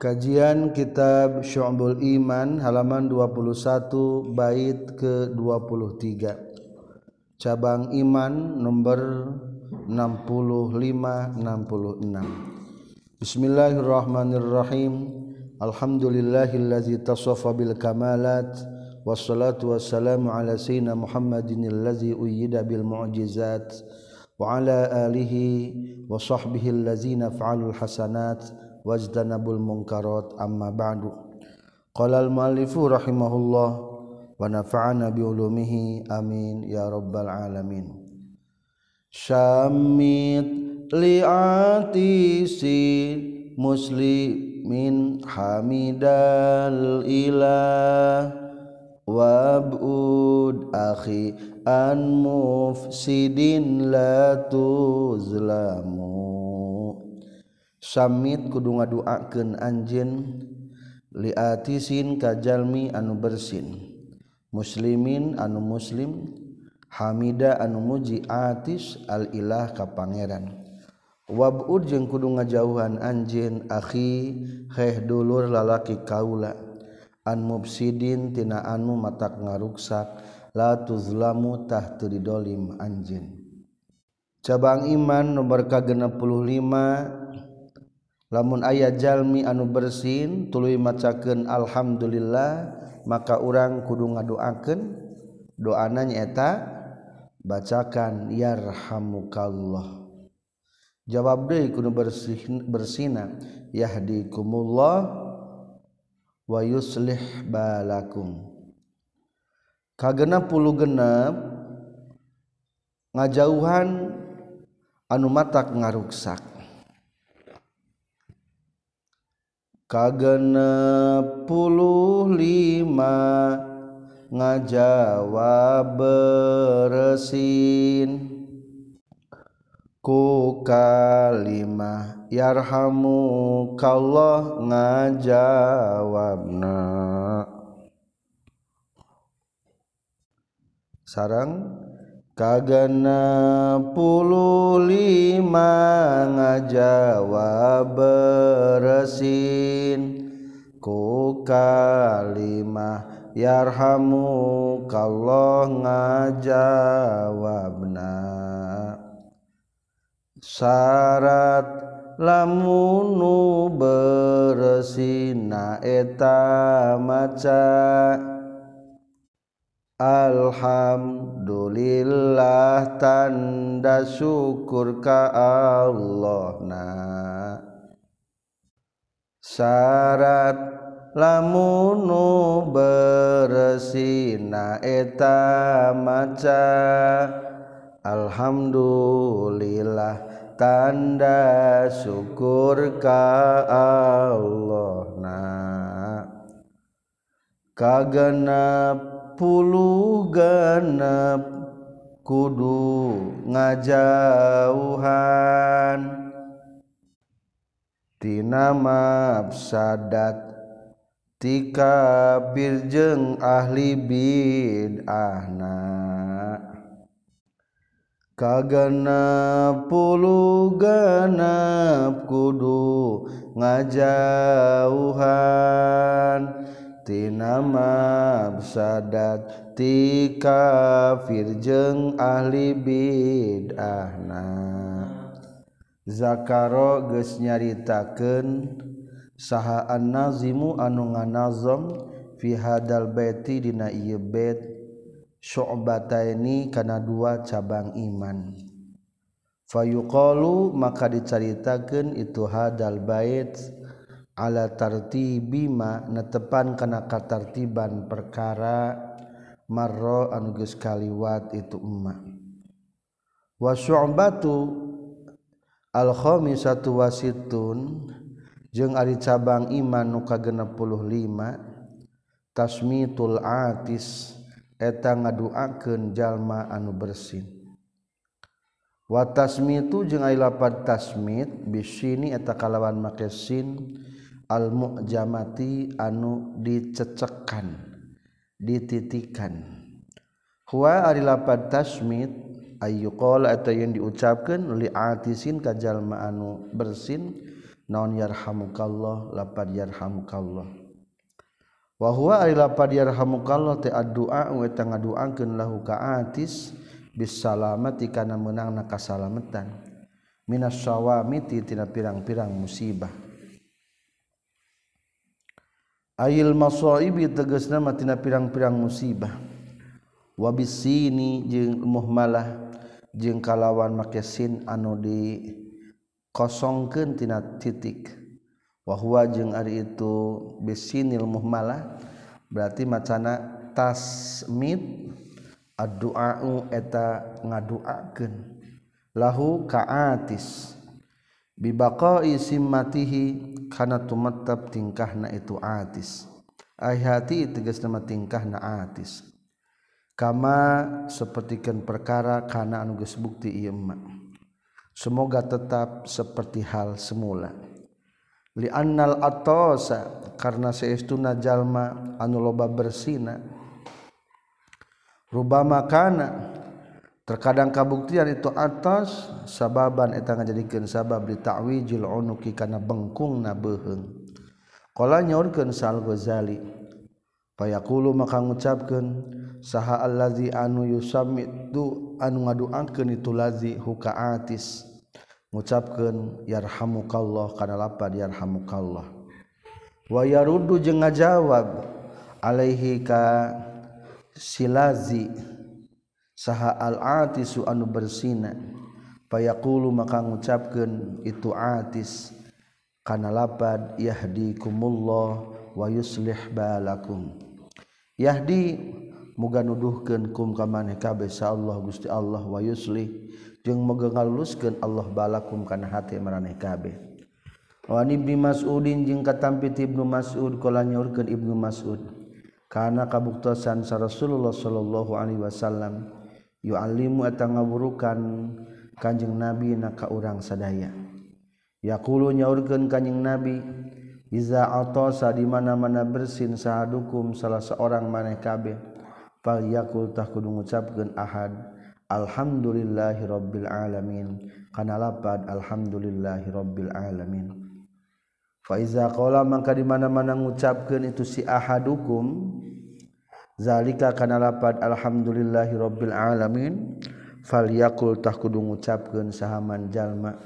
Kajian Kitab Syu'bul Iman halaman 21 bait ke-23. Cabang Iman nomor 65 66. Bismillahirrahmanirrahim. Alhamdulillahillazi tasaffa bil kamalat wassalatu wassalamu ala sayyidina Muhammadin allazi uyyida bil mu'jizat wa ala alihi wa sahbihi allazina fa'alul hasanat wajtanabul mungkarot amma ba'du. Qala al muallifu rahimahullah wa nafa'ana bi ulumihi amin ya rabbal alamin. Syamit li'atisi muslimin hamidal ilah. Wab'ud akhi an mufsidin la tuzlamu Samit kudu ngaduakeun anjeun liatisin kajalmi anu bersin. Muslimin anu muslim Hamida anu muji atis al ilah ka pangeran. Wabud jeung kudu ngajauhan anjeun akhi heh dulur lalaki kaula. An mufsidin tina anu matak ngaruksak la tuzlamu tah teu didolim anjeun. Cabang iman nomor ka 65 lamun ayah jalmi anu bersin tuluy macaken Alhamdulillah maka orang kudu ngadoaken doana nyaeta bacakan yarhamukallah. Jawab deui kudu bersih bersina. Yahdikumullah wa yuslih balakum. Kagenap puluh genep ngajauhan anu matak ngaruksak. Kagennepuluh lima ngajawab beresin. Ku kalimah yarhamu kallah ngajawabna. Sarang Kagenepuluh lima ngajawab beresin. Ku kalimah yarhamu kallah ngajawabna. Syarat lamunu beresina eta maca Alhamdulillah tanda syukur ka Allah na syarat lamunu beresina eta maca. Alhamdulillah tanda syukur ka Allah na kagenap puluh genep. Kudu ngajauhan. Tina mafsadat. Tika birjeng ahli bid'ahna. Kagenep puluh genep. Kudu ngajauhan. tinamabsadat ti kafir jeung ahli bid'ahna. Zakaro geus nyaritakeun saha annazimu anu nganazam fi hadal baiti dina ieu bait syu'bataini kana dua cabang iman. Fayuqalu maka dicaritakeun itu hadal bait. ala tartibima netepan kana katartiban perkara marro anu geus kaliwat itu emma wa syu'batu al khamisatu wasitun jeung ari cabang iman nu ka 65 tasmitul atis eta ngaduakeun jalma anu bersin. Wa tasmitu jeung ari lapat tasmit bisini eta kalawan make sin almujamati anu dicecekan dititikan. Huwa ari lapad tasmid ayu qala atau yang diucapkan li atisin ka jalma anu bersin naon yarhamukallah lapad yarhamukallah. Wa huwa ari lapad yarhamukallah teh addu'a wa tangga duakeun lahu ka atis bisalamati kana meunangna kasalametan minas syawamiti tina pirang-pirang musibah. ayil masoibi teges nama tina pirang-pirang musibah. Wabis sini jeng muhmalah jeng kalawan make sin anu di kosongkeun tina titik. Wahwa jeung ari itu bisinil muhmalah berarti macana tasmid addu'a eta ngadu'akeun. Lahu ka'atis. bibaqai simmatihi kana tumattab tingkahna itu atis. Ay hati tegas nama tingkahna atis. Kama sapertikeun perkara kana anu geus bukti ieu semoga tetap seperti hal semula. Li annal atosa karena seestuna jalma anu loba bersina. Rubama kana terkadang kabuktian itu atas sababan eta ngajadikeun sabab li ta'wijil unuki kana bengkungna beuheung qala nyaurkeun sal ghazali fayaqulu maka ngucapkeun saha allazi anu yusammitu anu ngaduakeun itu lazi hukaatis ngucapkeun yarhamukallah kana lapad yarhamukallah. Wa yaruddu jeung ngajawab alaihi ka silazi. saha al-atisu anu bersina. Payaqulu maka ngucapkeun itu atis. Kana lapad yahdikumullah wa yuslih balakum. Yahdi muga nuduhkeun kum ka maneh kabeh sa Allah Gusti Allah wa yuslih. Jeung muga ngaluluskeun Allah balakum kana hate maraneh kabeh. Wa ibni mas'udin jeung katampi ibnu mas'ud kala nyaurkeun ibnu mas'ud. Kana kabuktosan sa Rasulullah sallallahu alaihi wasallam. yu alimu eta ngawurukan kanjeng nabi na ka urang sadaya. Yaqulu nyaurkeun kanjing nabi iza atosa di mana-mana bersin sahadukum salah seorang maneh kabeh fal yaqul tah kudu ngucapkeun ahad alhamdulillahi rabbil alamin kana lapad alhamdulillahi rabbil alamin. Fa iza qala mangka di mana-mana ngucapkeun itu si ahadukum zalika kana lapad alhamdulillahi rabbil alamin. Falyakul tah kudu ngucapkeun sahaman jalma.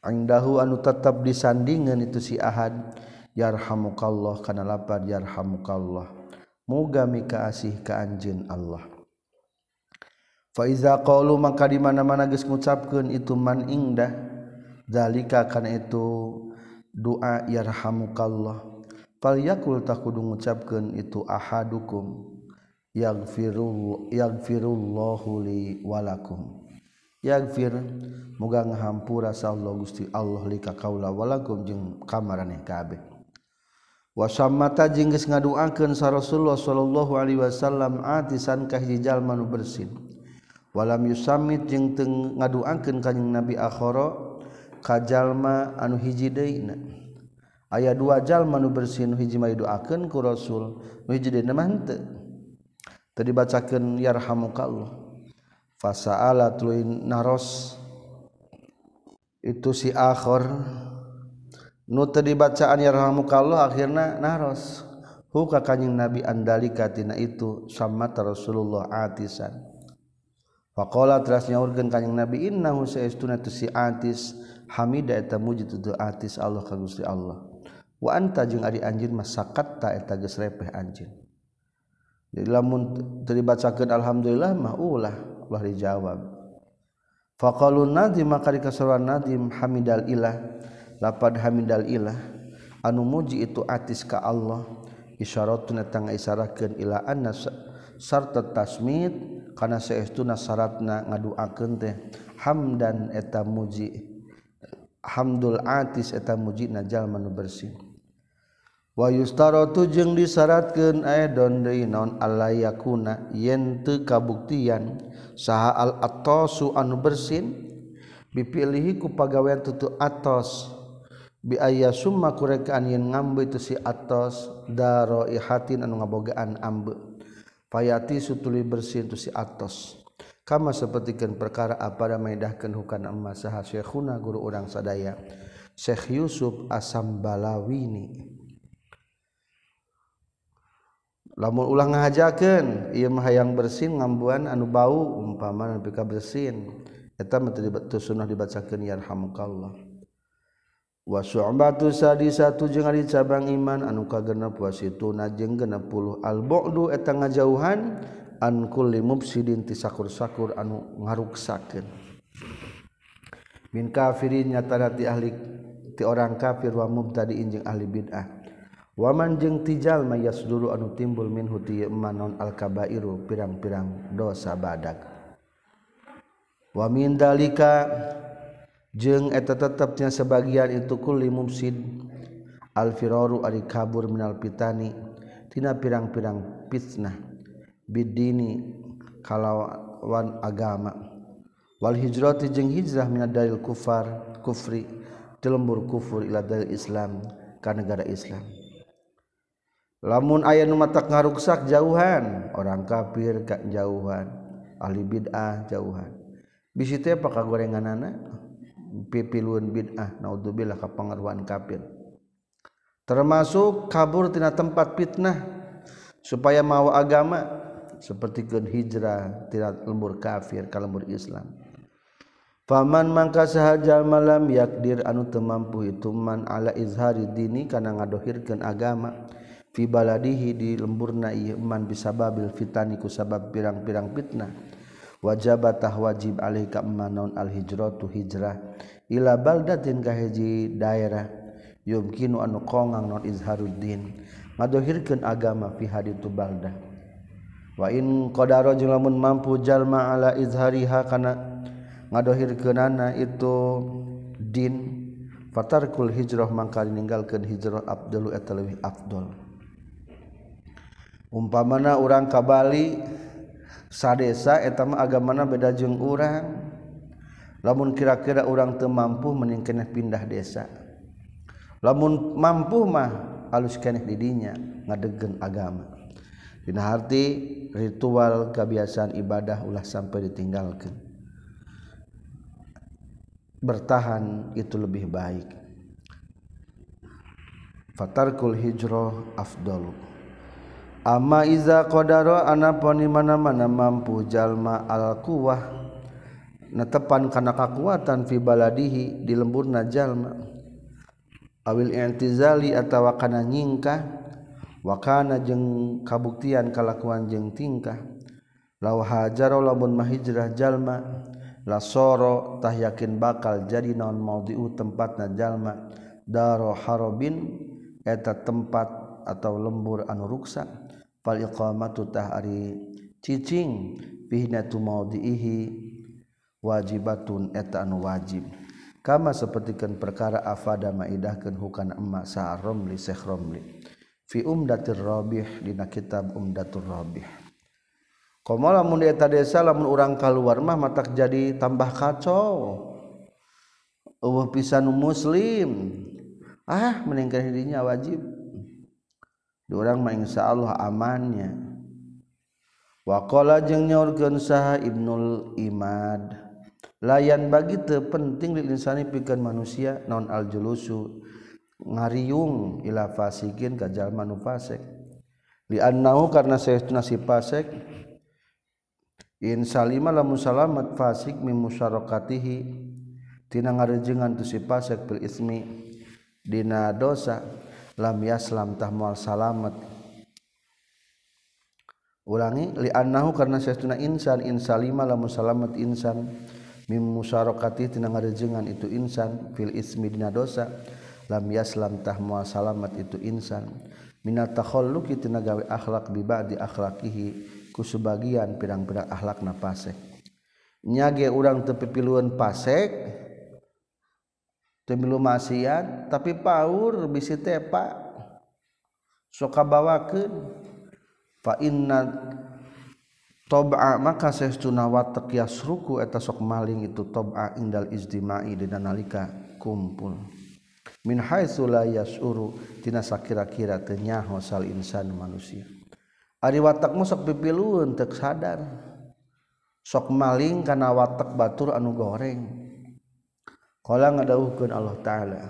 Indahu anu tetap disandingan itu si ahad. Yarhamukallah kana lapad yarhamukallah. Muga mika asih ka anjeun Allah. Fa iza qalu maka di mana-mana geus ngucapkeun itu man indah. Zalika kana itu doa yarhamukallah. Falyakul tah kudu ngucapkeun itu ahadukum. yagfirul yagfirullahu li walakum yagfir muga ngahampura sallallahu Gusti Allah li ka kaula walakum jeung kamaraneh kabeh wa samata jeung geus ngaduakeun sa Rasulullah sallallahu alaihi wasallam atisan ka hiji jalma nu bersin. Walam yusamit jeung teu ngaduakeun kanjing Nabi akhara ka jalma anu hiji deuna aya dua jalma nu bersin hiji mah didoakeun ku Rasul hiji deuna mah henteu. tadi bacakan yarhamukallah fasaala tuluin naros itu si akhir nu tadi bacaan yarhamukallah akhirna naros huka kanjing nabi andalika tina itu sama rasulullah atisan. Faqala teras nyaurkeun kanjing Nabi innahu saestuna tu si atis. Hamida eta muji tu atis Allah ka Gusti Allah. Wa anta jeung ari anjeun masakat ta eta geus repeh anjeun. jadi lamun terbacakan alhamdulillah mah ulah ulah dijawab. Faqalun nadim maka dikasaruan nadim hamidal ilah. Lapad hamidal ilah. Anu muji itu atis ka Allah. Isyaratun tangga isarakeun ila anna sarta tasmid kana saestuna syaratna ngaduakeun teh hamdan eta muji. Hamdul atis eta muji najal manu bersih. Wayustarotu jeung disyaratkan aedon deui naon alayakuna yen teu kabuktian. Saha al atosu anu bersin? Bipilihi ku pagawean tutu atos. Bi aya summa kurekaan yen ngambe itu si atos daro ihatin anu ngabogaan ambe. Payati sutuli bersin tu si atos. Kama sapertikeun perkara apa da maedahkeun hukana emas saha syekhuna guru urang sadaya? Syekh Yusuf Asambalawini lamun ulang ngajakan ia hayang bersin ngambuan anu bau umpama nepi ka bersin. Eta mah betul sunnah dibacakeun yarhamukallah wa syu'batu sadisatu jeung ari cabang iman anu kagenep wasituna jeung 60 al-bu'du eta ngajauhan an kulli mufsidin ti sakur-sakur anu ngaruksakeun. Min kafirin nyata ti ahli ti orang kafir wa mubtadiin jeung ahli bid'ah. waman jeng tijal mayas dulu anu timbul min huti manon alkabairu pirang-pirang dosa badak. Wamin dalika jeng eta tetapnya sebagian itu kulli mumsid al firaru ari kabur minal pitani tina pirang-pirang fitnah bidini kalawan agama. Wal hijrati jeng hijrah minad dalil kufar kufri telembur kufur ila dalil islam ka negara islam. lamun aya nu mata ngaruksak jauhan orang kafir ka jauhan. Ahli bid'ah jauhan. Bisi teh apa kagorenganana? Pipilun bid'ah naudzubillah ka pangaruhan kafir. Termasuk kabur tina tempat fitnah supaya mau agama seperti kun hijrah tina lembur kafir ka lembur Islam. Faman mangka sahaja malam yakdir anu temampu itu man ala izhari dini karena ngadohirkan agama. fi baladihi di lemburna iman bisa babil fitani ku sabab pirang-pirang fitnah. Wajabatah wajib alaihi ka naun al hijratu hijrah. Ila baldatin ka hiji daerah yumkinu anu qongang non izharuddin. Ngadohirkeun agama fi haditu baldah. Wa in qadara jeung lamun mampu jalma ala izhariha kana ngadohirkeunana itu din fatarkul hijrah mangkal ninggalkeun hijrah afdalu eta leuwih afdal umpamana orang kabali sadesa etama agamana beda jeng orang lamun kira-kira orang teu mampu mending pindah desa. Lamun mampu mah alus keneh didinya ngadegen agama. Dina harti ritual kebiasaan ibadah ulah sampai ditinggalkan bertahan itu lebih baik. Fatarkul hijrah afdalu Ama iza qadaro anaponi mana-mana mampu jalma al-quwah netepan kana kakuatan fi baladihi di lemburna jalma. Awil intizali atawa kana nyingkah wa kana jeung kabuktian kalakuan jeung tingkah. Law hajaro lamun mahijrah jalma la soro tah yakin bakal jadi naon maudiu tempatna jalma. Daro harobin eta tempat atau lembur anu ruksak fal iqamatu tah ari cicing fihnatu maudihi wajibatun eta anu wajib. Kama sapertikeun perkara afada maidahkeun hukana emma sa romli syekh romli fi umdatir rabih dina kitab umdatur rabih. Komo lamun eta desa lamun urang kaluar mah matak jadi tambah kacau. Eueuh pisan muslim. Ah meninggal dirinya wajib. orang mainsya Allah amannya. Wakola jeng nyaurkeun saha Ibnul Imad layan bagi teu penting lil insani pikeun manusia non al julusu? Ngariung ila fasikin ka jalma nu fasik. Li annahu karna saestuna si fasik in salima lamun salamat fasik mim musyarakatihi tina ngarejengan tu si fasik bil ismi dina dosa. lam yaslam tah mual salamet. Ulangi li annahu karena sesuna insan insalima lamun salamet insan. Mim musyarakati tina ngarejengan itu insan fil ismi dina dosa. Lam yaslam tah mual salamet itu insan. Minat takhalluqi tina gawe akhlak bi ba'di akhlakihi ku sebagian pirang-pirang akhlak napasek nyage urang tepipiluan pasek temilu maksiat tapi paur bisi tepa soka bawakeun. Fa inna tob'a maka sesuna watak yasruku eta sok maling itu tob'a indal izdimai dina nalika kumpul. Min haitsu la yasuru tina sakira-kira teu nyaho sal insan manusia. Ari watakmu sok pipilueun teu sadar. Sok maling kana watak batur anu goreng. Kala ngadawuhkeun Allah taala.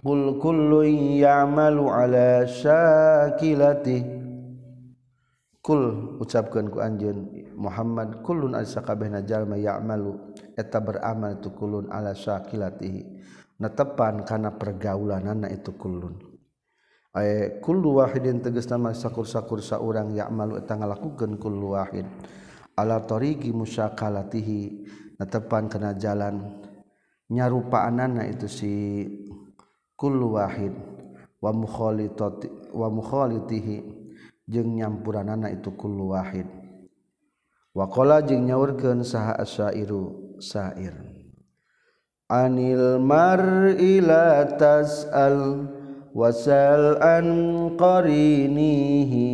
Qul kullun ya'malu ala syakilati. Kul ucapkeun ku anjeun Muhammad kullun asakabehna jalma ya'malu eta beramal tu kulun ala syakilatihi. Netepan kana pergaulananna itu kulun ay kullu wahidin tegas nama sakur-sakur saurang ya'malu eta ngalakukeun kullu wahid. Ala tariqi musyakalatihi netepan kena jalan nyarupaanana itu si kullu wahid wa mukhalitati wa mukhalitihi jeung nyampuranana itu kullu wahid. Wa qala jeung nyaurkeun saha asyairu syair. Anil mar'i la tas'al wasal an qarinihi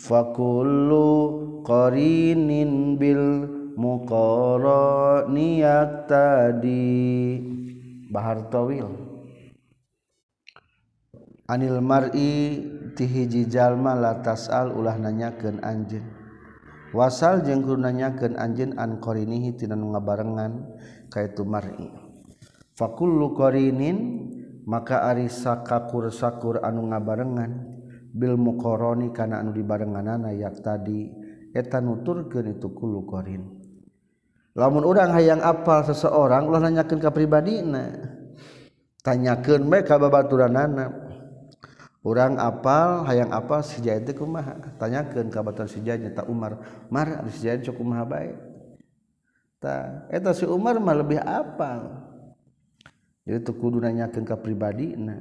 fakullu qarinin bil muqara niat tadi. Bahar tawil. Anil mar'i tihiji jalma latas al ulah nanyakeun anjeun. Wasal jeung kudu nanyakeun anjeun an qarinihi tina nu ngabarengan kaitu mar'i. Fakullu qarinin maka ari sakakur sakur anu ngabarengan. Bil muqarani kana anu dibarenganana yak tadi. Eta nuturkeun itu kullu qarin lamun urang hayang apal seseorang ulah nanyakeun ka pribadina. Tanyakeun bae ka babaturanana. Urang apal hayang apal sija itu kumaha? Tanyakeun tanyakan kabatan sijanya tak Umar mar sijanya cukup kumaha bae ta eta si Umar mah lebih apal. Jadi tuh kudu nanyakeun ka pribadina.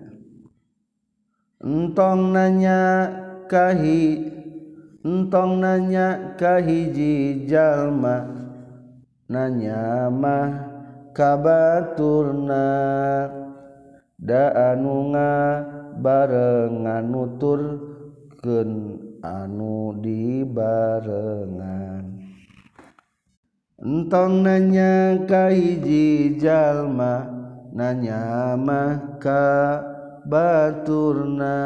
Entong nanya kahi entong nanya kahiji jalma. nanyamah kabaturna. Da anu nga barengan nuturkeun anu dibarengan. Entong nanya kahiji jalma nanyamah baturna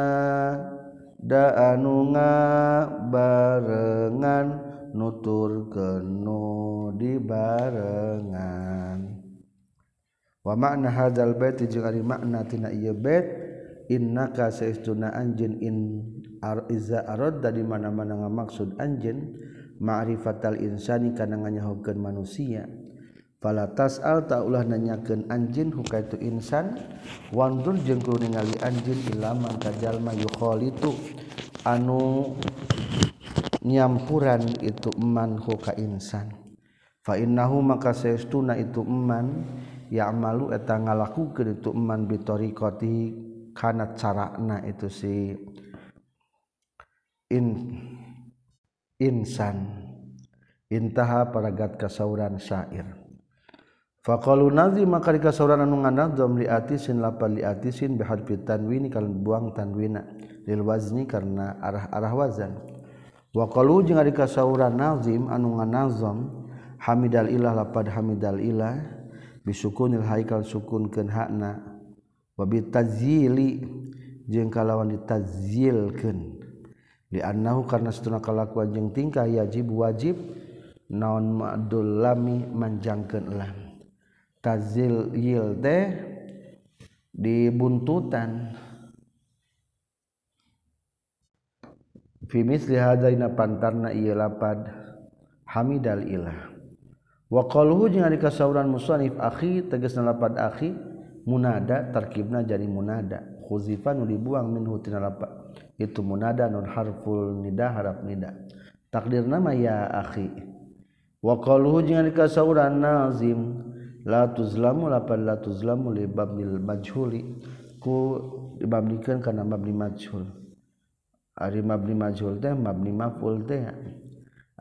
da anu barengan nutur genu dibarengan. Wa makna hadzal bait jeung ari makna tina ieu bait innaka saistuna anjeun in ar iza aradda di mana-mana ngamaksud anjeun ma'rifatal insani kana nganyahokeun manusia. Fala tas'al ta ulah nanyakeun anjeun hukaitu insan wandur jeung kudu ningali anjin ilaman ka jalma yukhalitu anu nyampuran itu eman huka insan. Fanahu maka seestuna itu eman ya malu etang ngalaku ke itu eman bittorikoti kanat carakna itu si in insan. Intaha paragat kasauran syair. Fa nazi maka dikasaran anu nganadzam li atisin lapan li atisin bihad tanwini kalian buang tanwina lil wazni karena arah-arah wazan waqalu jeung ari kasauran nazim anu nganazam hamidal ilah lapad hamidal ilah bisukunil haikal sukunkeun hakna wa bitazili jeung kalawan ditazilkeun. Li annahu karna satuna kalakuan jeung tingkah yajib wajib naon ma'dul lami manjangkeun lam tazil yil teh dibuntutan fimis lihadaina pantarna ieu lapad hamidal ilah. Wa qaluhu jeung ari kasauran musannif akhi tegasna lapad akhi munada tarkibna jadi munada. Khuzifa nu dibuang minhu tina lapad itu munada nun harful nida harap nida. Takdir nama ya akhi. Wa qaluhu jeung ari kasauran nazim la tuzlamu lapad la tuzlamu li babil majhuli. Ku dibabnikeun kana babni majhul. Ari mabni majhul teh mabni maf'ul teh.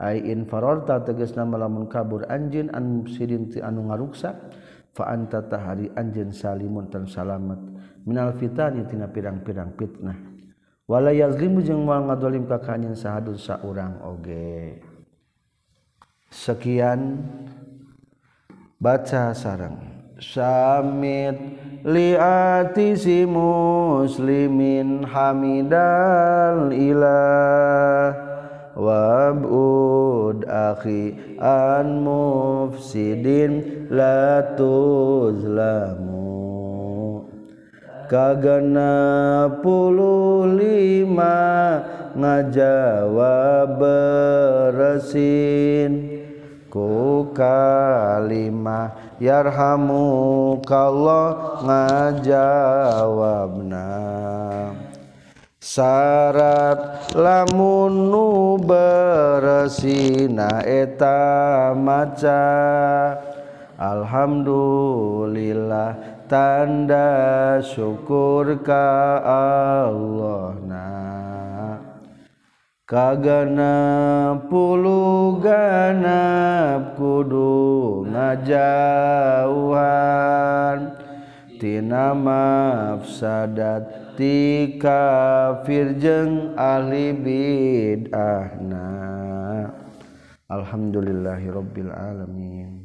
Ai in fararta tegasna lamun kabur anjeun an mufsidin ti anu ngaruksa fa anta tahari anjeun salimun tan salamat minal fitani tina pirang-pirang fitnah. Wala yazlimu jeung moal ngadolim ka kanyeun sahadun saurang oge. Sekian baca sarang. Samit liati si muslimin hamidal ilah. Wabud akhi an mufsidin la tuzlamu. Kagenapuluhlima ngajawab beresin. Ku kalimah yarhamu kalau ngajawabna. Syarat lamun nu beresina eta maca. Alhamdulillah tanda syukur ka Allah kaganapulu ganap kudu ngajauhan. Tina mafsadat ti kafir jeung ahli bid'ahna. Alhamdulillahirabbil alamin.